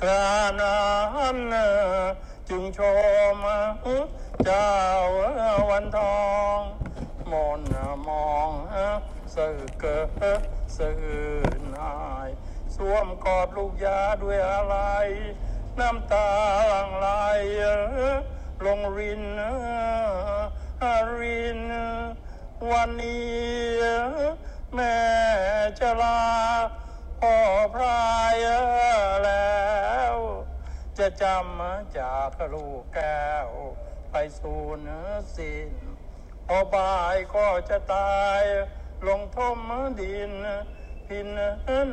คราน้ำจึงชมเจ้าวันทองมนมองสื่เกิสื่อนายสวมกอดลูกยาด้วยอะไร น้ำตาหลั่งไหลลงรินริน วันนี้ แม่จะลาพ่อพระ จะจำจากลูกแก้ว ไปสู่เนื้อสิ้นพอบายก็จะตาย ลงทมดิน พิน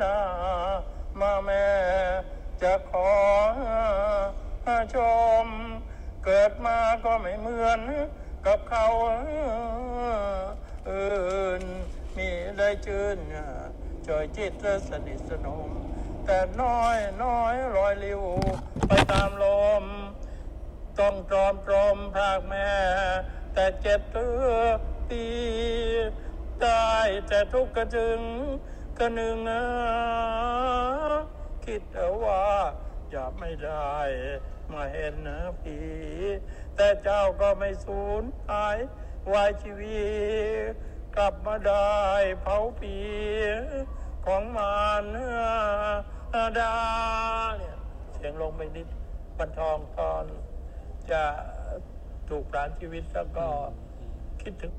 นามาแม่จะขอชม เกิดมาก็ไม่เหมือนกับเขาอื่น มีได้จื่นจอยจิตสนิทสนม แต่น้อยน้อยลอยลิว ไปตามลม ต้องตรอมตรมพรากแม่ แต่เจ็บเตือปีได้แต่ทุกข์กระจึงกระหนึ่งนะคิดเอาว่าจะไม่ได้มาเห็นนะผีแต่เจ้าก็ไม่สูญหายวายชีวิตกลับมาได้เผาผีของมารดาเนี่ย เสียงลงไปนิดบันทองตอนจะถูกปรานชีวิตแล้วก็คิดถึง